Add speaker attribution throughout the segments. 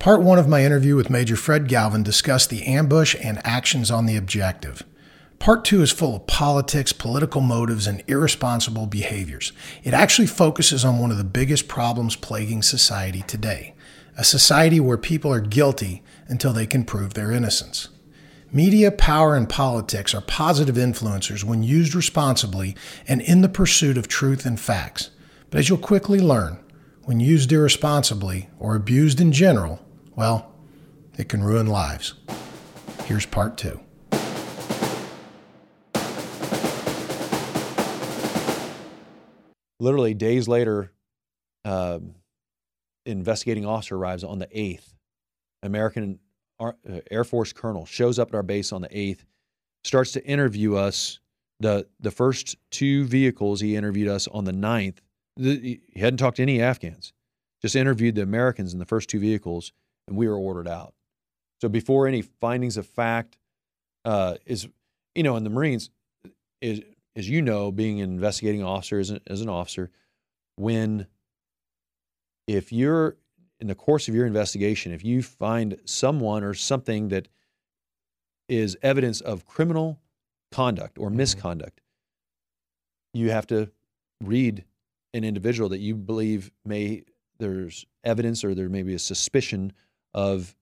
Speaker 1: Part one of my interview with Major Fred Galvin discussed the ambush and actions on the objective. Part two is full of politics, political motives, and irresponsible behaviors. It actually focuses on one of the biggest problems plaguing society today a society where people are guilty until they can prove their innocence. Media, power, and politics are positive influencers when used responsibly and in the pursuit of truth and facts. But as you'll quickly learn, when used irresponsibly or abused in general, well, it can ruin lives. Here's part two.
Speaker 2: Literally days later, uh, investigating officer arrives on the 8th. American uh, Air Force colonel shows up at our base on the 8th, starts to interview us. The, the first two vehicles, he interviewed us on the 9th. The, he hadn't talked to any Afghans, just interviewed the Americans in the first two vehicles, and we were ordered out. So before any findings of fact uh, is, you know, in the Marines, is, as you know, being an investigating officer as an, as an officer, when if you're in the course of your investigation, if you find someone or something that is evidence of criminal conduct or mm-hmm. misconduct, you have to read an individual that you believe may there's evidence or there may be a suspicion of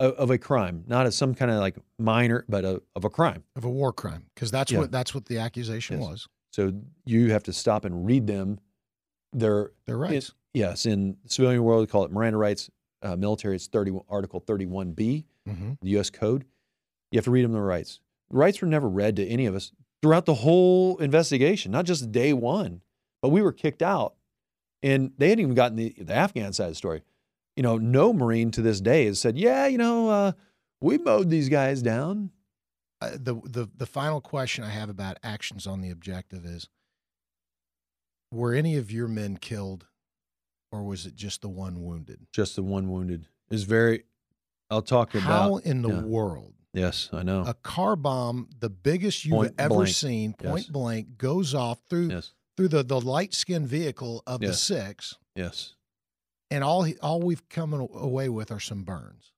Speaker 2: of a crime, not as some kind of like minor, but a, of a crime
Speaker 1: of a war crime, because that's yeah. what that's what the accusation yes. was.
Speaker 2: So you have to stop and read them. Their
Speaker 1: their rights.
Speaker 2: Yes, in the civilian world, we call it Miranda rights. Uh, military, it's 30, Article 31B, mm-hmm. the U.S. Code. You have to read them the rights. Rights were never read to any of us throughout the whole investigation, not just day one, but we were kicked out. And they hadn't even gotten the, the Afghan side of the story. You know, no Marine to this day has said, yeah, you know, uh, we mowed these guys down.
Speaker 1: Uh, the, the, the final question I have about actions on the objective is Were any of your men killed or was it just the one wounded?
Speaker 2: Just the one wounded is very. I'll talk about
Speaker 1: how in the yeah. world.
Speaker 2: Yes, I know.
Speaker 1: A car bomb, the biggest you've point ever blank. seen, point yes. blank, goes off through yes. through the the light skinned vehicle of yes. the six.
Speaker 2: Yes.
Speaker 1: And all all we've come away with are some burns.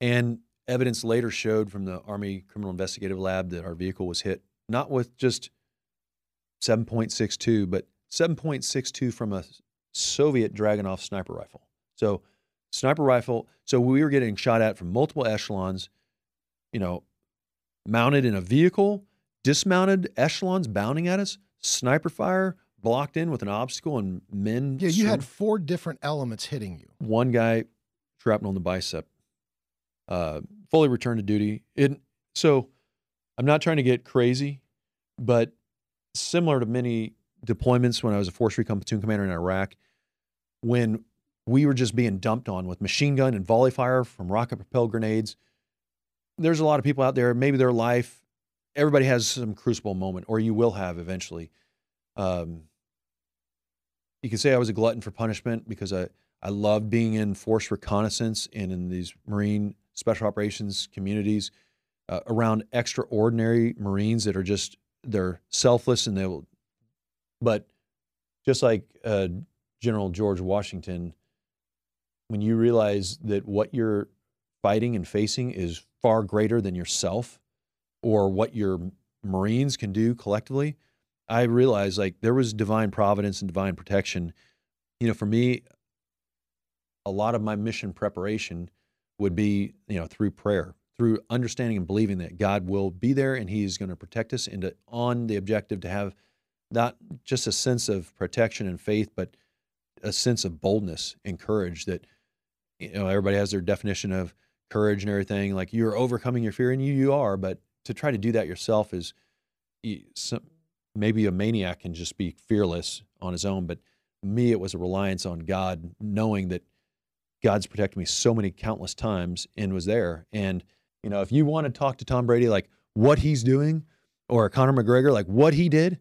Speaker 2: And evidence later showed from the Army Criminal Investigative Lab that our vehicle was hit not with just 7.62, but 7.62 from a Soviet Dragunov sniper rifle. So, sniper rifle. So we were getting shot at from multiple echelons. You know, mounted in a vehicle, dismounted echelons bounding at us, sniper fire, blocked in with an obstacle, and men.
Speaker 1: Yeah, you had four different elements hitting you.
Speaker 2: One guy shrapnel in the bicep. Uh, fully returned to duty. It, so, I'm not trying to get crazy, but similar to many deployments when I was a force recon platoon commander in Iraq, when we were just being dumped on with machine gun and volley fire from rocket propelled grenades. There's a lot of people out there, maybe their life, everybody has some crucible moment, or you will have eventually. Um, you can say I was a glutton for punishment because I, I loved being in force reconnaissance and in these Marine special operations communities uh, around extraordinary Marines that are just, they're selfless and they will, but just like uh, General George Washington, when you realize that what you're fighting and facing is far greater than yourself or what your Marines can do collectively, I realized like there was divine providence and divine protection. You know, for me, a lot of my mission preparation would be, you know, through prayer, through understanding and believing that God will be there and He's going to protect us, and to, on the objective to have not just a sense of protection and faith, but a sense of boldness and courage that you know everybody has their definition of courage and everything like you're overcoming your fear and you you are but to try to do that yourself is some, maybe a maniac can just be fearless on his own but me it was a reliance on god knowing that god's protected me so many countless times and was there and you know if you want to talk to tom brady like what he's doing or conor mcgregor like what he did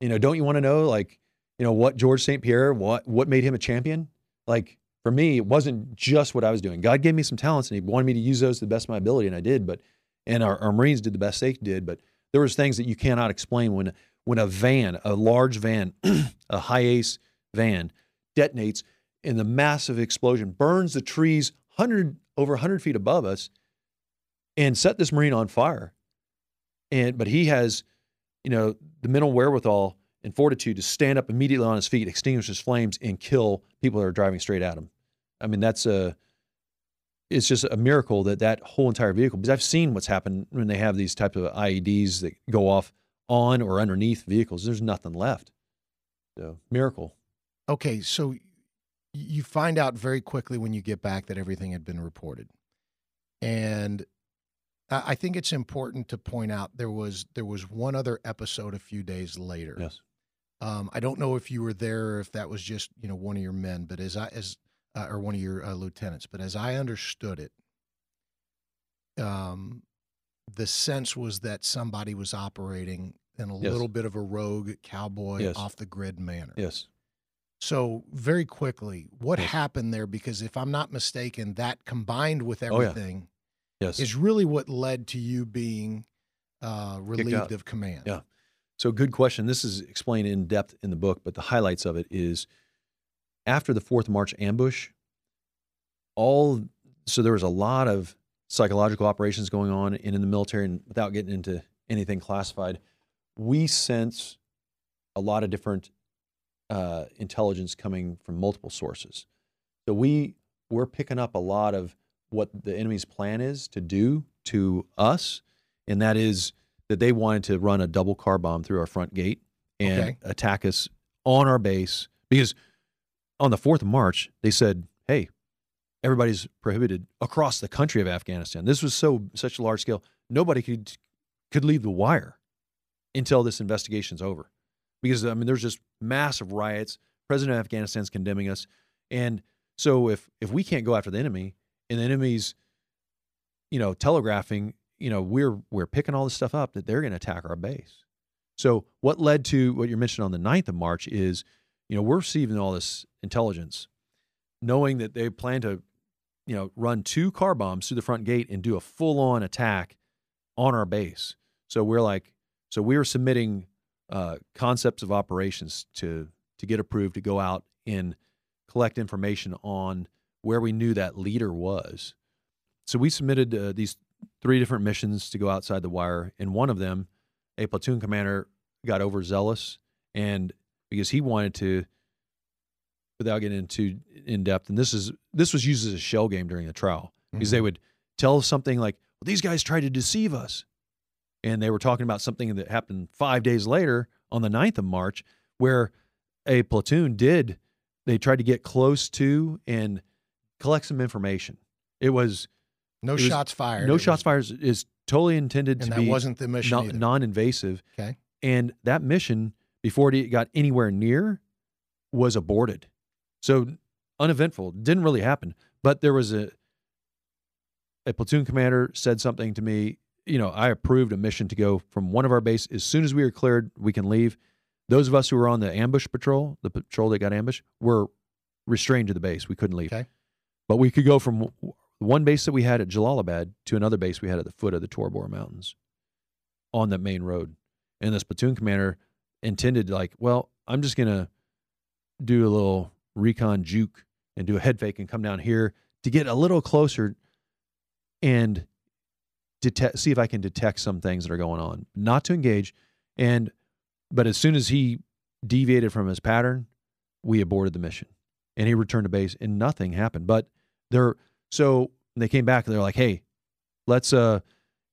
Speaker 2: you know don't you want to know like you know what George St. Pierre, what what made him a champion? Like for me, it wasn't just what I was doing. God gave me some talents and he wanted me to use those to the best of my ability, and I did. But and our, our Marines did the best they did. But there was things that you cannot explain when when a van, a large van, a HiAce van, detonates in the massive explosion burns the trees hundred over hundred feet above us, and set this marine on fire. And but he has, you know, the mental wherewithal and fortitude to stand up immediately on his feet, extinguish his flames, and kill people that are driving straight at him. I mean, that's a it's just a miracle that that whole entire vehicle. Because I've seen what's happened when they have these type of IEDs that go off on or underneath vehicles. There's nothing left. So miracle.
Speaker 1: Okay, so you find out very quickly when you get back that everything had been reported, and I think it's important to point out there was there was one other episode a few days later.
Speaker 2: Yes.
Speaker 1: Um, I don't know if you were there or if that was just you know one of your men, but as I as uh, or one of your uh, lieutenants, but as I understood it, um, the sense was that somebody was operating in a
Speaker 2: Yes.
Speaker 1: little bit of a rogue cowboy
Speaker 2: Yes.
Speaker 1: off the grid manner.
Speaker 2: Yes.
Speaker 1: So very quickly, what
Speaker 2: Yes.
Speaker 1: happened there? Because if I'm not mistaken, that combined with
Speaker 2: Oh, yeah.
Speaker 1: everything
Speaker 2: Yes.
Speaker 1: is really what led to you being uh, relieved of command.
Speaker 2: Yeah. So good question. This is explained in depth in the book, but the highlights of it is after the Fourth March ambush, all so there was a lot of psychological operations going on and in the military, and without getting into anything classified, we sense a lot of different uh, intelligence coming from multiple sources. So we we're picking up a lot of what the enemy's plan is to do to us, and that is that they wanted to run a double car bomb through our front gate and
Speaker 1: Okay.
Speaker 2: attack us on our base because on the 4th of March they said, "Hey, everybody's prohibited across the country of Afghanistan." This was so such a large scale, nobody could could leave the wire until this investigation's over. Because I mean there's just massive riots, president of Afghanistan's condemning us, and so if if we can't go after the enemy and the enemy's you know telegraphing you know we're we're picking all this stuff up that they're going to attack our base so what led to what you mentioned on the 9th of march is you know we're receiving all this intelligence knowing that they plan to you know run two car bombs through the front gate and do a full-on attack on our base so we're like so we were submitting uh, concepts of operations to to get approved to go out and collect information on where we knew that leader was. So we submitted uh, these three different missions to go outside the wire, and one of them, a platoon commander got overzealous, and because he wanted to, without getting into in depth, and this is this was used as a shell game during the trial because they mm-hmm. would tell something like, well, "These guys tried to deceive us," and they were talking about something that happened five days later on the 9th of March, where a platoon did they tried to get close to and collect some information. It was
Speaker 1: no
Speaker 2: was-
Speaker 1: shots fired.
Speaker 2: no
Speaker 1: It
Speaker 2: shots
Speaker 1: was-
Speaker 2: fired is, is totally intended
Speaker 1: and
Speaker 2: to
Speaker 1: that
Speaker 2: be
Speaker 1: wasn't the mission
Speaker 2: non, non-invasive.
Speaker 1: okay.
Speaker 2: And that mission, before it got anywhere near, was aborted. So uneventful. Didn't really happen. But there was a a platoon commander said something to me. You know, I approved a mission to go from one of our base as soon as we were cleared, we can leave. Those of us who were on the ambush patrol, the patrol that got ambushed, were restrained to the base. We couldn't leave.
Speaker 1: Okay.
Speaker 2: But we could go from one base that we had at Jalalabad to another base we had at the foot of the Tora Bora Mountains on that main road. And this platoon commander intended like, well, I'm just gonna do a little recon juke and do a head fake and come down here to get a little closer and detect see if I can detect some things that are going on. Not to engage. And but as soon as he deviated from his pattern, we aborted the mission. And he returned to base and nothing happened. But they're so they came back and they're like, hey, let's uh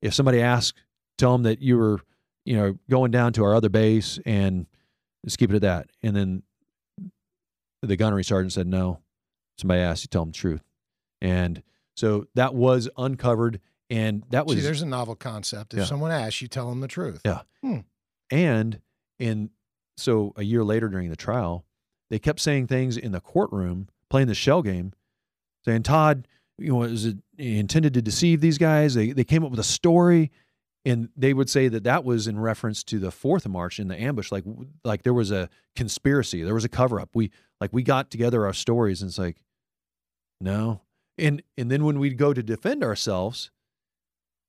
Speaker 2: if somebody asks, tell them that you were, you know, going down to our other base and just keep it at that. And then the gunnery sergeant said, no. Somebody asked, you tell them the truth. And so that was uncovered. And that was
Speaker 1: See, there's a novel concept. If
Speaker 2: Yeah.
Speaker 1: someone asks, you tell them the truth.
Speaker 2: Yeah. Hmm. And in so a year later during the trial, they kept saying things in the courtroom, playing the shell game, saying Todd, you know, is it intended to deceive these guys? They they came up with a story, and they would say that that was in reference to the fourth of March in the ambush, like like there was a conspiracy, there was a cover up. We like we got together our stories, and it's like, no, and and then when we'd go to defend ourselves,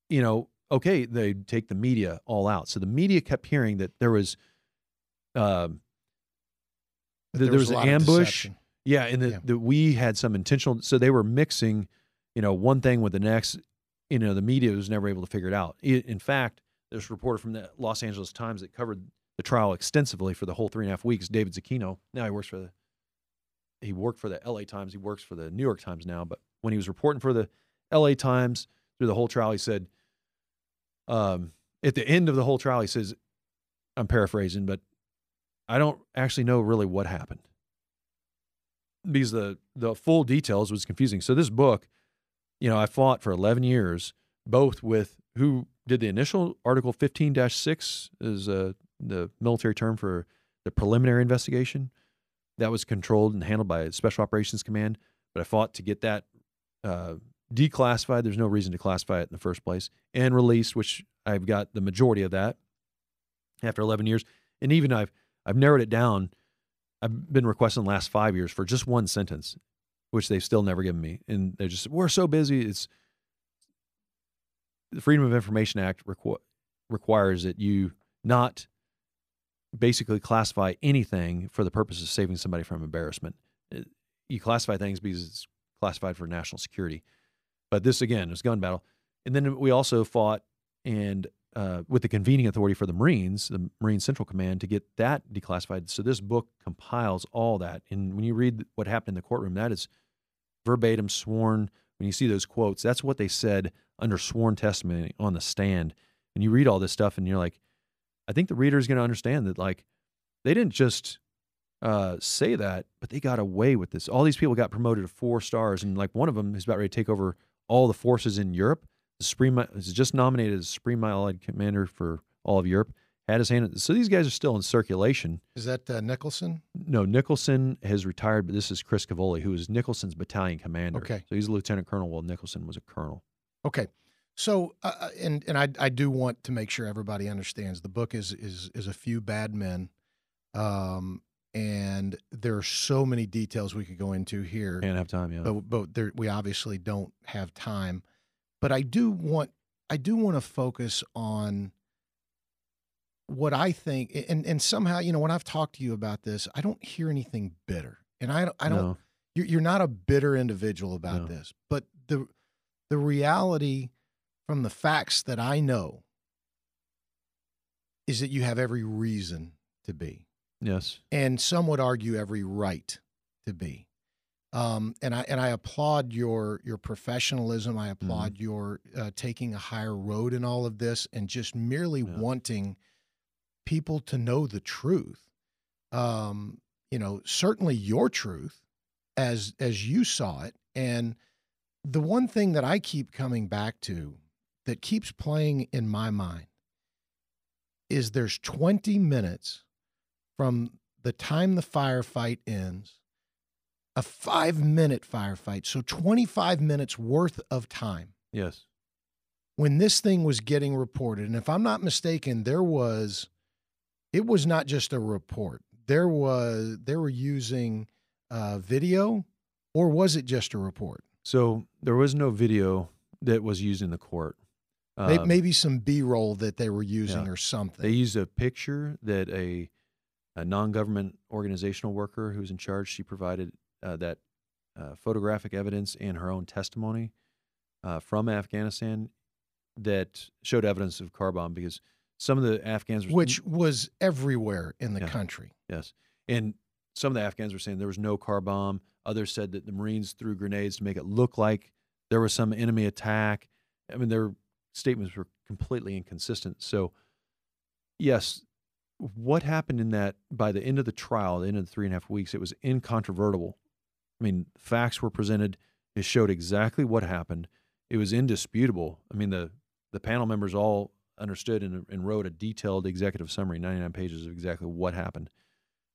Speaker 2: you know, okay, they take the media all out. So the media kept hearing that there was, um, There- there was
Speaker 1: a
Speaker 2: an ambush. yeah, and that
Speaker 1: Yeah.
Speaker 2: that we had some intentional. So they were mixing, you know, one thing with the next. You know, the media was never able to figure it out. I- In fact, there's a reporter from the Los Angeles Times that covered the trial extensively for the whole three and a half weeks. David Zucchino. Now he works for the. He worked for the L.A. Times. He works for the New York Times now. But when he was reporting for the L.A. Times through the whole trial, he said, um, at the end of the whole trial, he says, I'm paraphrasing, but I don't actually know really what happened because the the full details was confusing. So this book, you know, I fought for 11 years, both with who did the initial Article 15-6 is uh, the military term for the preliminary investigation that was controlled and handled by Special Operations Command. But I fought to get that uh, declassified. There's no reason to classify it in the first place, and released, which I've got the majority of that after 11 years. And even I've I've narrowed it down. I've been requesting the last five years for just one sentence, which they've still never given me. And they're just we're so busy. It's the Freedom of Information Act requ- requires that you not basically classify anything for the purpose of saving somebody from embarrassment. Uh, You classify things because it's classified for national security. But this again is gun battle. And then we also fought and uh, with the convening authority for the Marines, the Marine Central Command, to get that declassified. So this book compiles all that. And when you read what happened in the courtroom, that is verbatim sworn. When you see those quotes, that's what they said under sworn testimony on the stand. And you read all this stuff, and you're like, I think the reader is going to understand that, like, they didn't just uh, say that, but they got away with this. All these people got promoted to four stars, and like one of them is about ready to take over all the forces in Europe. Supreme is just nominated as Supreme Allied Commander for all of Europe. Had his hand. So these guys are still in circulation.
Speaker 1: Is that uh, Nicholson?
Speaker 2: No, Nicholson has retired, but this is Chris Cavoli, who is Nicholson's battalion commander.
Speaker 1: Okay.
Speaker 2: So he's a lieutenant colonel, while Nicholson was a colonel.
Speaker 1: Okay. So, uh, uh, and and I I do want to make sure everybody understands the book is is is a few bad men, um, and there are so many details we could go into here,
Speaker 2: Can't have time, yeah.
Speaker 1: but but there, we obviously don't have time. But I do want I do want to focus on what I think, and and somehow you know when I've talked to you about this, I don't hear anything bitter, and I don't I don't
Speaker 2: No.
Speaker 1: you're, you're not a bitter individual about
Speaker 2: No.
Speaker 1: this, but the the reality from the facts that I know is that you have every reason to be,
Speaker 2: Yes.
Speaker 1: and some would argue every right to be. Um, and I and I applaud your your professionalism. I applaud your uh, taking a higher road in all of this, and just merely
Speaker 2: Yeah.
Speaker 1: wanting people to know the truth. Um, you know, certainly your truth, as as you saw it, and the one thing that I keep coming back to that keeps playing in my mind is there's 20 minutes from the time the firefight ends, a five minute firefight. So 25 minutes worth of time
Speaker 2: Yes.
Speaker 1: when this thing was getting reported. And if I'm not mistaken, there was, it was not just a report. There was, they were using uh, video, or was it just a report?
Speaker 2: So there was no video that was used in the court. Um,
Speaker 1: Maybe some B roll that they were using
Speaker 2: yeah.
Speaker 1: or something.
Speaker 2: They used a picture that a, a non-government organizational worker who's in charge. She provided uh, that uh, photographic evidence and her own testimony uh, from Afghanistan that showed evidence of car bomb because some of the Afghans were
Speaker 1: which was everywhere in the
Speaker 2: Yeah.
Speaker 1: country.
Speaker 2: yes, and some of the Afghans were saying there was no car bomb. Others said that the Marines threw grenades to make it look like there was some enemy attack. I mean, their statements were completely inconsistent. So, yes, what happened in that by the end of the trial, the end of the three and a half weeks, it was incontrovertible. I mean, facts were presented. It showed exactly what happened. It was indisputable. I mean, the the panel members all understood and, and wrote a detailed executive summary, 99 pages of exactly what happened.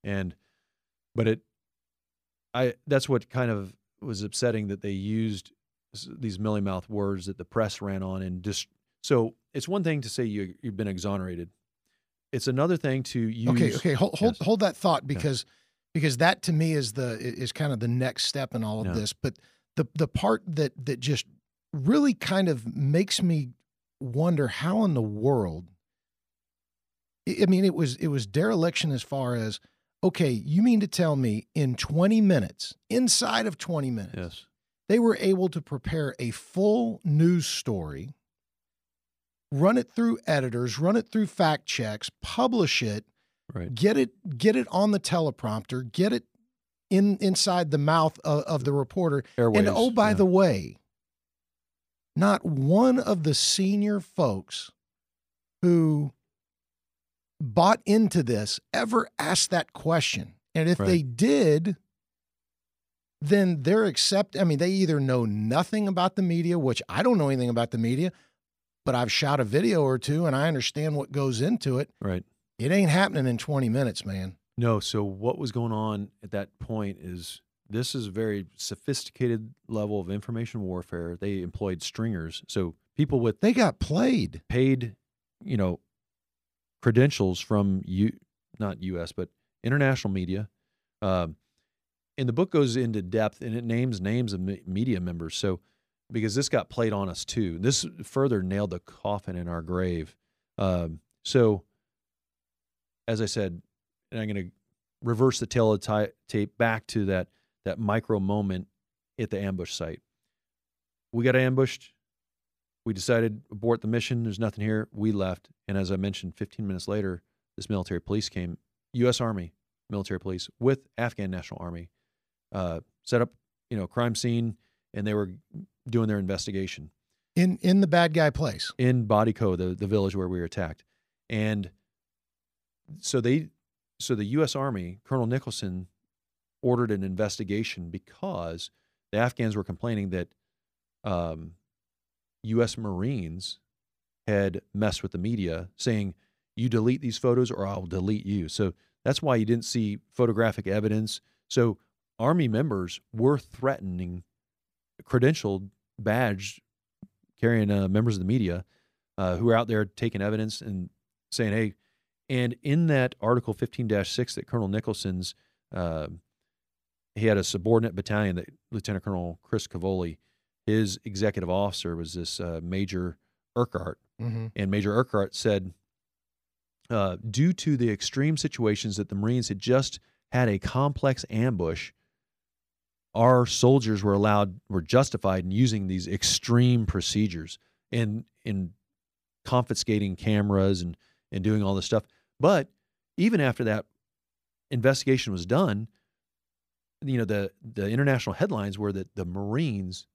Speaker 2: And, but it, I, that's what kind of was upsetting that they used these mealy mouth words that the press ran on and just, so it's one thing to say you, you've been exonerated. It's another thing to use.
Speaker 1: Okay, okay, hold hold,
Speaker 2: Yes.
Speaker 1: hold that thought because because that to me is the is kind of the next step in all of
Speaker 2: Yeah.
Speaker 1: this. But the the part that that just really kind of makes me wonder how in the world. I mean, it was it was dereliction as far as okay. You mean to tell me in twenty minutes, inside of twenty minutes,
Speaker 2: Yes.
Speaker 1: they were able to prepare a full news story, run it through editors, run it through fact checks, publish it,
Speaker 2: Right.
Speaker 1: get it get it on the teleprompter, get it in inside the mouth of, of the reporter.
Speaker 2: Airwaves.
Speaker 1: And oh, by
Speaker 2: yeah.
Speaker 1: the way, not one of the senior folks who bought into this ever asked that question. And if
Speaker 2: Right.
Speaker 1: they did, then they're accept. I mean, they either know nothing about the media, which I don't know anything about the media, but I've shot a video or two and I understand what goes into it.
Speaker 2: right.
Speaker 1: It ain't happening in 20 minutes, man.
Speaker 2: No, so what was going on at that point is this is a very sophisticated level of information warfare. They employed stringers. So people with
Speaker 1: They got played.
Speaker 2: paid, you know, credentials from you not US, but international media. Um, and the book goes into depth and it names names of media members. So because this got played on us too, this further nailed the coffin in our grave. Um, so as I said, and I'm going to reverse the tail of the tape back to that that micro moment at the ambush site. We got ambushed. We decided abort the mission. There's nothing here. We left, and as I mentioned, 15 minutes later, this military police came, U.S. Army military police with Afghan National Army, uh, set up you know crime scene, and they were doing their investigation
Speaker 1: In in the bad guy place.
Speaker 2: in Bati Kot, the the village where we were attacked, and so they, so the U.S. Army, Colonel Nicholson, ordered an investigation because the Afghans were complaining that um, U.S. Marines had messed with the media, saying, "You delete these photos, or I'll delete you." So that's why you didn't see photographic evidence. So Army members were threatening credentialed, badged, carrying uh, members of the media uh, who were out there taking evidence and saying, "Hey." And in that Article 15-6 that Colonel Nicholson's, uh, he had a subordinate battalion that Lieutenant Colonel Chris Cavoli, his executive officer was this uh, Major Urquhart,
Speaker 1: Mm-hmm.
Speaker 2: and Major Urquhart said, uh, due to the extreme situations that the Marines had just had a complex ambush, our soldiers were allowed, were justified in using these extreme procedures and in confiscating cameras and and doing all this stuff. But even after that investigation was done, you know the the international headlines were that the Marines,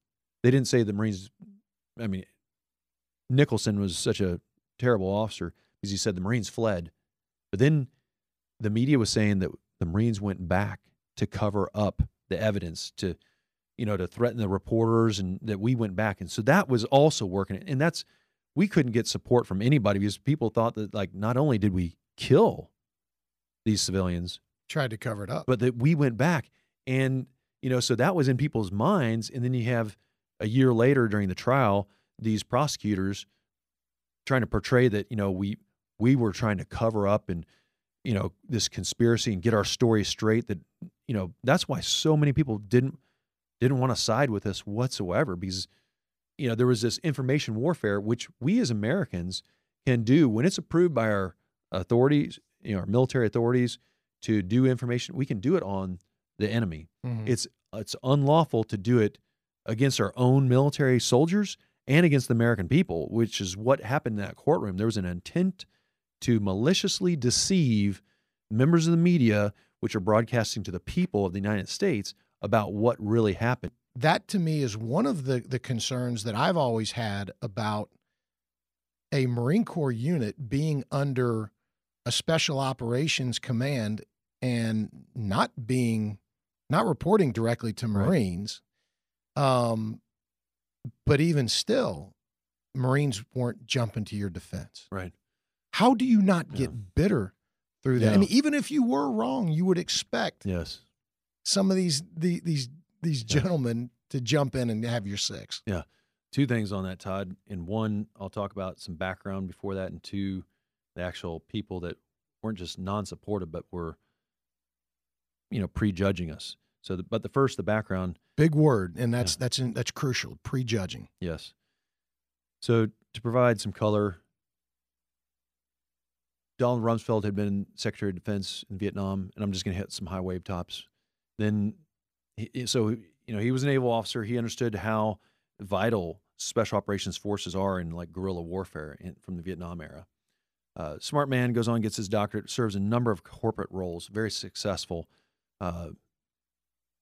Speaker 2: they didn't say the Marines. I mean, Nicholson was such a terrible officer because he said the Marines fled. But then the media was saying that the Marines went back to cover up the evidence to, you know, to threaten the reporters and that we went back. And so that was also working. And that's, we couldn't get support from anybody because people thought that, like, not only did we kill these civilians,
Speaker 1: Tried to cover it up.
Speaker 2: but that we went back and you know so that was in people's minds and then you have a year later during the trial these prosecutors trying to portray that you know we we were trying to cover up and you know this conspiracy and get our story straight that you know that's why so many people didn't didn't want to side with us whatsoever because you know there was this information warfare which we as Americans can do when it's approved by our authorities you know our military authorities to do information we can do it on the enemy
Speaker 1: Mhm.
Speaker 2: it's it's unlawful to do it against our own military soldiers and against the American people, which is what happened in that courtroom. There was an intent to maliciously deceive members of the media, which are broadcasting to the people of the United States about what really happened.
Speaker 1: That to me is one of the the concerns that I've always had about a Marine Corps unit being under a special operations command and not being not reporting directly to
Speaker 2: Right.
Speaker 1: Marines. Um but even still Marines weren't jumping to your defense.
Speaker 2: Right.
Speaker 1: How do you not get
Speaker 2: Yeah.
Speaker 1: bitter through that? I mean even if you were wrong, you would expect
Speaker 2: Yes.
Speaker 1: some of these the, these these
Speaker 2: Yeah.
Speaker 1: gentlemen to jump in and have your six.
Speaker 2: Two things on that, Todd. And one, I'll talk about some background before that, and two, the actual people that weren't just non-supportive, but were, you know, prejudging us. So, the, but the first, the background.
Speaker 1: Big word, and that's that's in, that's crucial. Prejudging.
Speaker 2: Yes. So to provide some color, Donald Rumsfeld had been Secretary of Defense in Vietnam, and I'm just going to hit some high wave tops. Then, he- so you know, he was a naval officer. He understood how vital special operations forces are in like guerrilla warfare in, from the Vietnam era. Uh, smart man goes on, gets his doctorate, serves a number of corporate roles, very successful. Uh,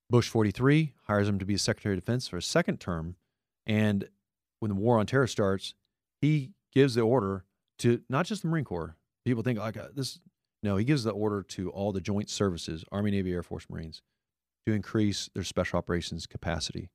Speaker 2: Bush 43 hires him to be Secretary of Defense for a second term. And when the war on terror starts, he gives the order to not just the Marine Corps. People think, like, oh, this. No, he gives the order to all the joint services, Army, Navy, Air Force, Marines, to increase their special operations capacity.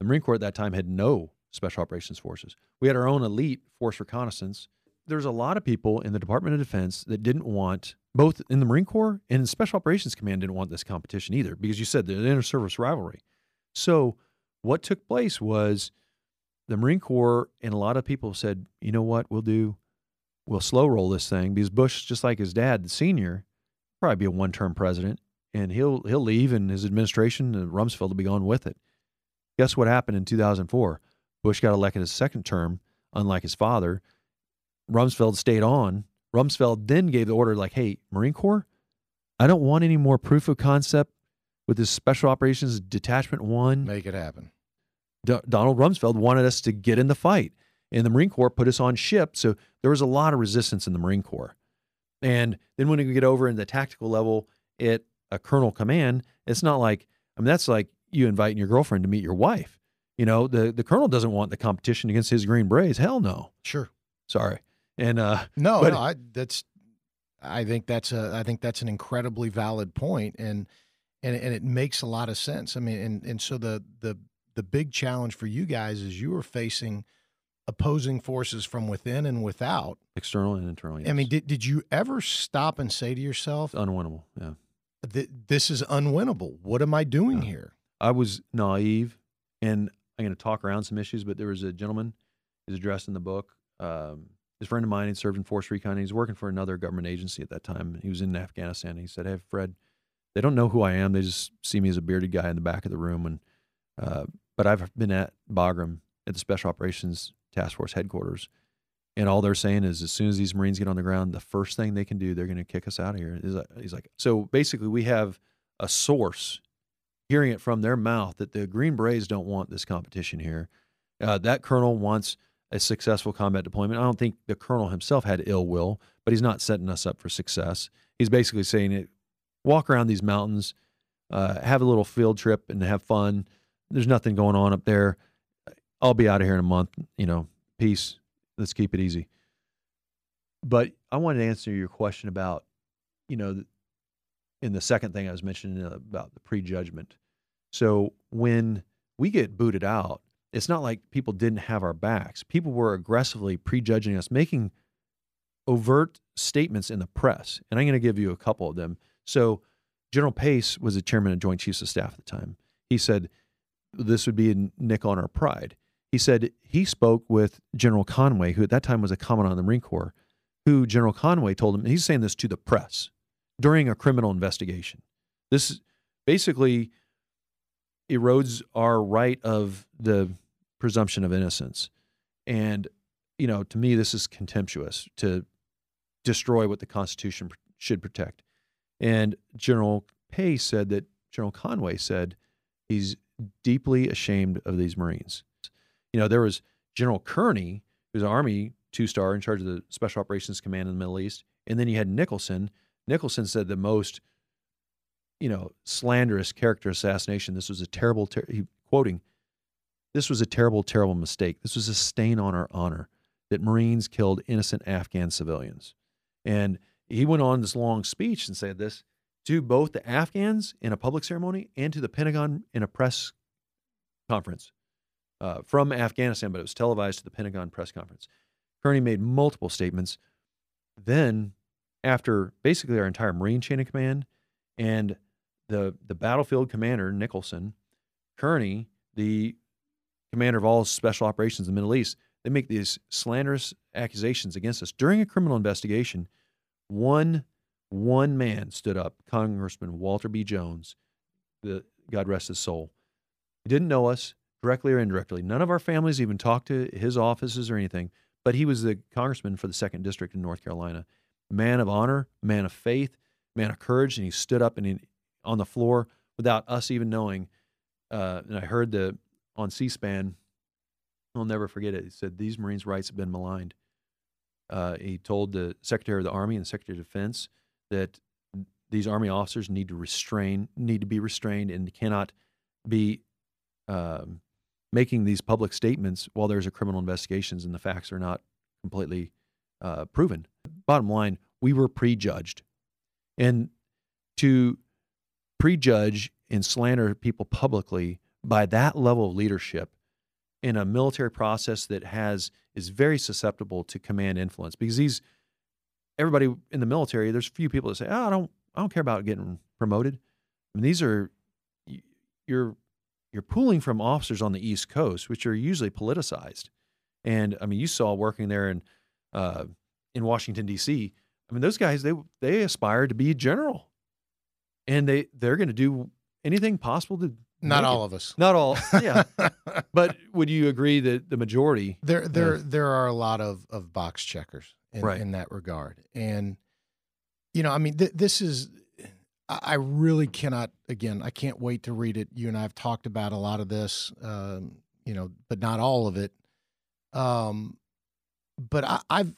Speaker 2: The Marine Corps at that time had no special operations forces. We had our own elite force reconnaissance. There's a lot of people in the Department of Defense that didn't want, both in the Marine Corps and in Special Operations Command, didn't want this competition either because you said the inter service rivalry. So, what took place was the Marine Corps and a lot of people said, you know what, we'll do, we'll slow roll this thing because Bush, just like his dad, the senior, probably be a one term president and he'll he'll leave and his administration and Rumsfeld will be gone with it. Guess what happened in 2004? Bush got elected his second term, unlike his father. Rumsfeld stayed on. Rumsfeld then gave the order like, hey, Marine Corps, I don't want any more proof of concept with this Special Operations Detachment 1.
Speaker 1: Make it happen.
Speaker 2: D- Donald Rumsfeld wanted us to get in the fight, and the Marine Corps put us on ship. So there was a lot of resistance in the Marine Corps. And then when we get over in the tactical level at a colonel command, it's not like, I mean, that's like you inviting your girlfriend to meet your wife. You know, the, the colonel doesn't want the competition against his Green Berets. Hell no.
Speaker 1: Sure.
Speaker 2: Sorry. And uh,
Speaker 1: no, but, no, I, that's I think that's a I think that's an incredibly valid point, and and and it makes a lot of sense. I mean, and and so the the the big challenge for you guys is you are facing opposing forces from within and without,
Speaker 2: external and internal. Yes.
Speaker 1: I mean, did did you ever stop and say to yourself,
Speaker 2: it's "Unwinnable"? Yeah,
Speaker 1: this is unwinnable. What am I doing here?
Speaker 2: I was naive, and I'm going to talk around some issues. But there was a gentleman, is addressed in the book. Um, his friend of mine had served in Force Recon. He was working for another government agency at that time. He was in Afghanistan. He said, "Hey, Fred, they don't know who I am. They just see me as a bearded guy in the back of the room. And uh, but I've been at Bagram at the Special Operations Task Force headquarters, and all they're saying is, as soon as these Marines get on the ground, the first thing they can do, they're going to kick us out of here. He's like, so basically, we have a source hearing it from their mouth that the Green Berets don't want this competition here. Uh, that colonel wants a successful combat deployment. I don't think the colonel himself had ill will, but he's not setting us up for success. He's basically saying it walk around these mountains, uh, have a little field trip and have fun. There's nothing going on up there. I'll be out of here in a month. You know, peace. Let's keep it easy. But I wanted to answer your question about, you know, in the second thing I was mentioning about the prejudgment. So when we get booted out, it's not like people didn't have our backs. People were aggressively prejudging us, making overt statements in the press. And I'm going to give you a couple of them. So, General Pace was the chairman of Joint Chiefs of Staff at the time. He said this would be a nick on our pride. He said he spoke with General Conway, who at that time was a commandant of the Marine Corps, who General Conway told him, and he's saying this to the press during a criminal investigation. This basically erodes our right of the presumption of innocence. And, you know, to me, this is contemptuous to destroy what the Constitution should protect. And General Pace said that General Conway said he's deeply ashamed of these Marines. You know, there was General Kearney, who's an Army two star in charge of the Special Operations Command in the Middle East. And then you had Nicholson. Nicholson said the most you know, slanderous character assassination. This was a terrible, ter- he, quoting, this was a terrible, terrible mistake. This was a stain on our honor that Marines killed innocent Afghan civilians. And he went on this long speech and said this to both the Afghans in a public ceremony and to the Pentagon in a press conference uh, from Afghanistan, but it was televised to the Pentagon press conference. Kearney made multiple statements. Then, after basically our entire Marine chain of command and the the battlefield commander Nicholson, Kearney, the commander of all special operations in the Middle East, they make these slanderous accusations against us during a criminal investigation. One one man stood up, Congressman Walter B. Jones, the God rest his soul. He didn't know us directly or indirectly. None of our families even talked to his offices or anything, but he was the congressman for the second district in North Carolina. Man of honor, man of faith, man of courage, and he stood up and he, on the floor without us even knowing uh, and I heard the on C-SPAN. I'll never forget it. He said these Marines' rights have been maligned. Uh, he told the Secretary of the Army and the Secretary of Defense that these Army officers need to restrain, need to be restrained, and cannot be um, making these public statements while there's a criminal investigations and the facts are not completely uh, proven. Bottom line, we were prejudged, and to prejudge and slander people publicly by that level of leadership in a military process that has is very susceptible to command influence because these everybody in the military there's few people that say oh, I don't I don't care about getting promoted I mean these are you're you're pulling from officers on the East Coast which are usually politicized and I mean you saw working there in uh, in Washington D.C. I mean those guys they they aspire to be a general and they they're going to do anything possible to
Speaker 3: not all
Speaker 2: it.
Speaker 3: of us.
Speaker 2: Not all, yeah. but would you agree that the majority?
Speaker 3: There, there, uh, there are a lot of of box checkers in,
Speaker 2: right.
Speaker 3: in that regard, and you know, I mean, th- this is. I really cannot. Again, I can't wait to read it. You and I have talked about a lot of this, um, you know, but not all of it. Um, but I, I've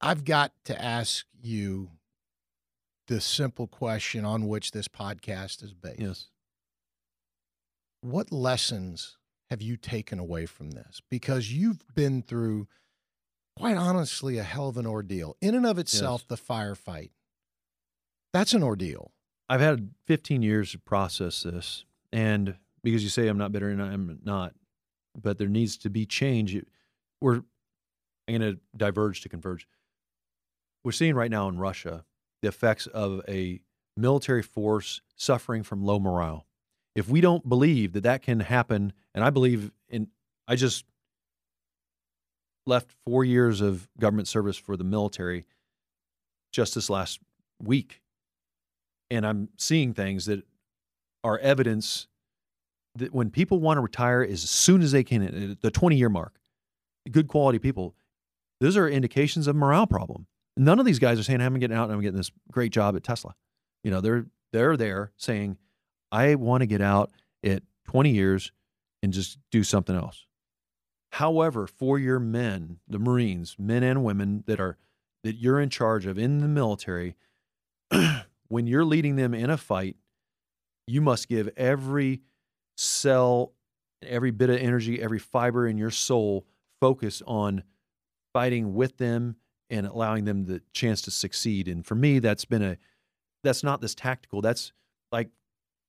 Speaker 3: I've got to ask you the simple question on which this podcast is based.
Speaker 2: Yes.
Speaker 3: What lessons have you taken away from this? Because you've been through, quite honestly, a hell of an ordeal. In and of itself, yes. the firefight, that's an ordeal.
Speaker 2: I've had 15 years to process this. And because you say I'm not bitter and I'm not, but there needs to be change. We're I'm going to diverge to converge. We're seeing right now in Russia the effects of a military force suffering from low morale. If we don't believe that that can happen, and I believe in, I just left four years of government service for the military just this last week. And I'm seeing things that are evidence that when people want to retire as soon as they can, the 20 year mark, good quality people, those are indications of morale problem. None of these guys are saying, I'm getting out and I'm getting this great job at Tesla. You know, they're they're there saying, I want to get out at 20 years and just do something else. However, for your men, the Marines, men and women that are that you're in charge of in the military, when you're leading them in a fight, you must give every cell, every bit of energy, every fiber in your soul focus on fighting with them and allowing them the chance to succeed. And for me, that's been a that's not this tactical. That's like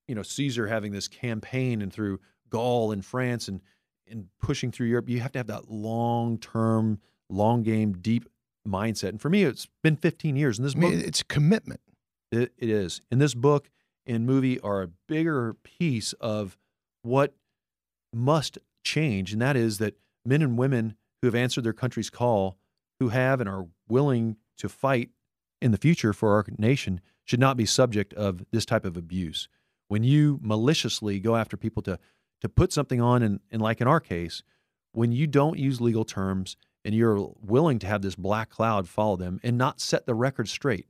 Speaker 2: you know Caesar having this campaign and through Gaul and France and and pushing through Europe. You have to have that long term, long game, deep mindset. And for me, it's been 15 years. And this
Speaker 3: I mean, book, it's commitment.
Speaker 2: It, it is. And this book and movie are a bigger piece of what must change, and that is that men and women who have answered their country's call who have and are willing to fight in the future for our nation should not be subject of this type of abuse. When you maliciously go after people to to put something on, and, and like in our case, when you don't use legal terms and you're willing to have this black cloud follow them and not set the record straight,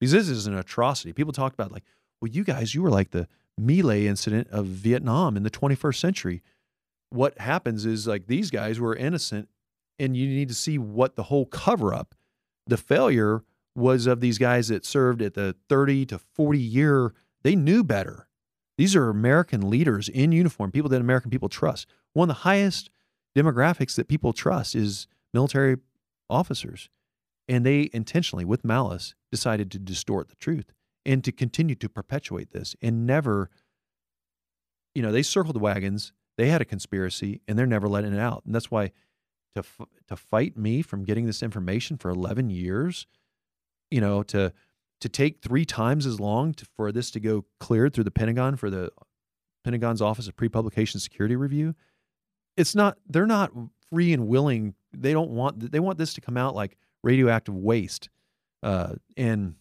Speaker 2: because this is an atrocity. People talk about like, well, you guys, you were like the Lai incident of Vietnam in the 21st century. What happens is like these guys were innocent and you need to see what the whole cover up, the failure was of these guys that served at the 30 to 40 year, they knew better. These are American leaders in uniform, people that American people trust. One of the highest demographics that people trust is military officers. And they intentionally, with malice, decided to distort the truth and to continue to perpetuate this and never, you know, they circled the wagons. They had a conspiracy and they're never letting it out. And that's why to f- to fight me from getting this information for 11 years, you know, to to take three times as long to, for this to go cleared through the Pentagon for the Pentagon's Office of Pre-Publication Security Review. It's not they're not free and willing. They don't want they want this to come out like radioactive waste. Uh, and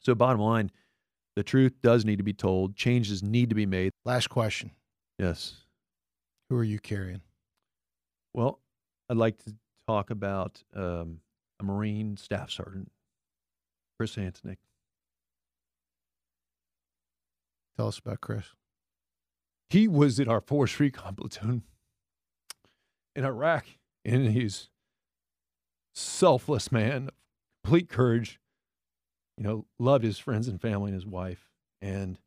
Speaker 2: so bottom line, the truth does need to be told. Changes need to be made.
Speaker 3: Last question.
Speaker 2: Yes.
Speaker 3: Who are you carrying?
Speaker 2: Well, I'd like to talk about um, a Marine Staff Sergeant, Chris Antonick.
Speaker 3: Tell us about Chris.
Speaker 2: he was in our Force Recon platoon in Iraq, and he's selfless man, complete courage. You know, loved his friends and family and his wife, and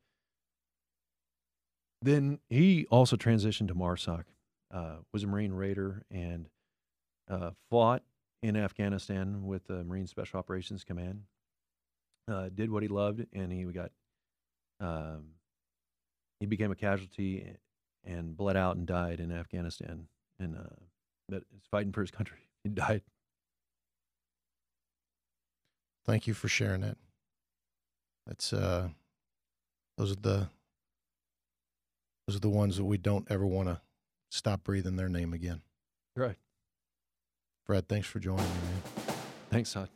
Speaker 2: then he also transitioned to MARSOC, uh, was a Marine Raider, and uh, fought in Afghanistan with the Marine Special Operations Command. Uh, did what he loved, and he got um, he became a casualty and bled out and died in Afghanistan. And uh, that is fighting for his country. He died.
Speaker 1: Thank you for sharing it. That's uh, those are the those are the ones that we don't ever want to stop breathing their name again.
Speaker 2: Right.
Speaker 1: Fred, thanks for joining me, man.
Speaker 2: Thanks, Todd.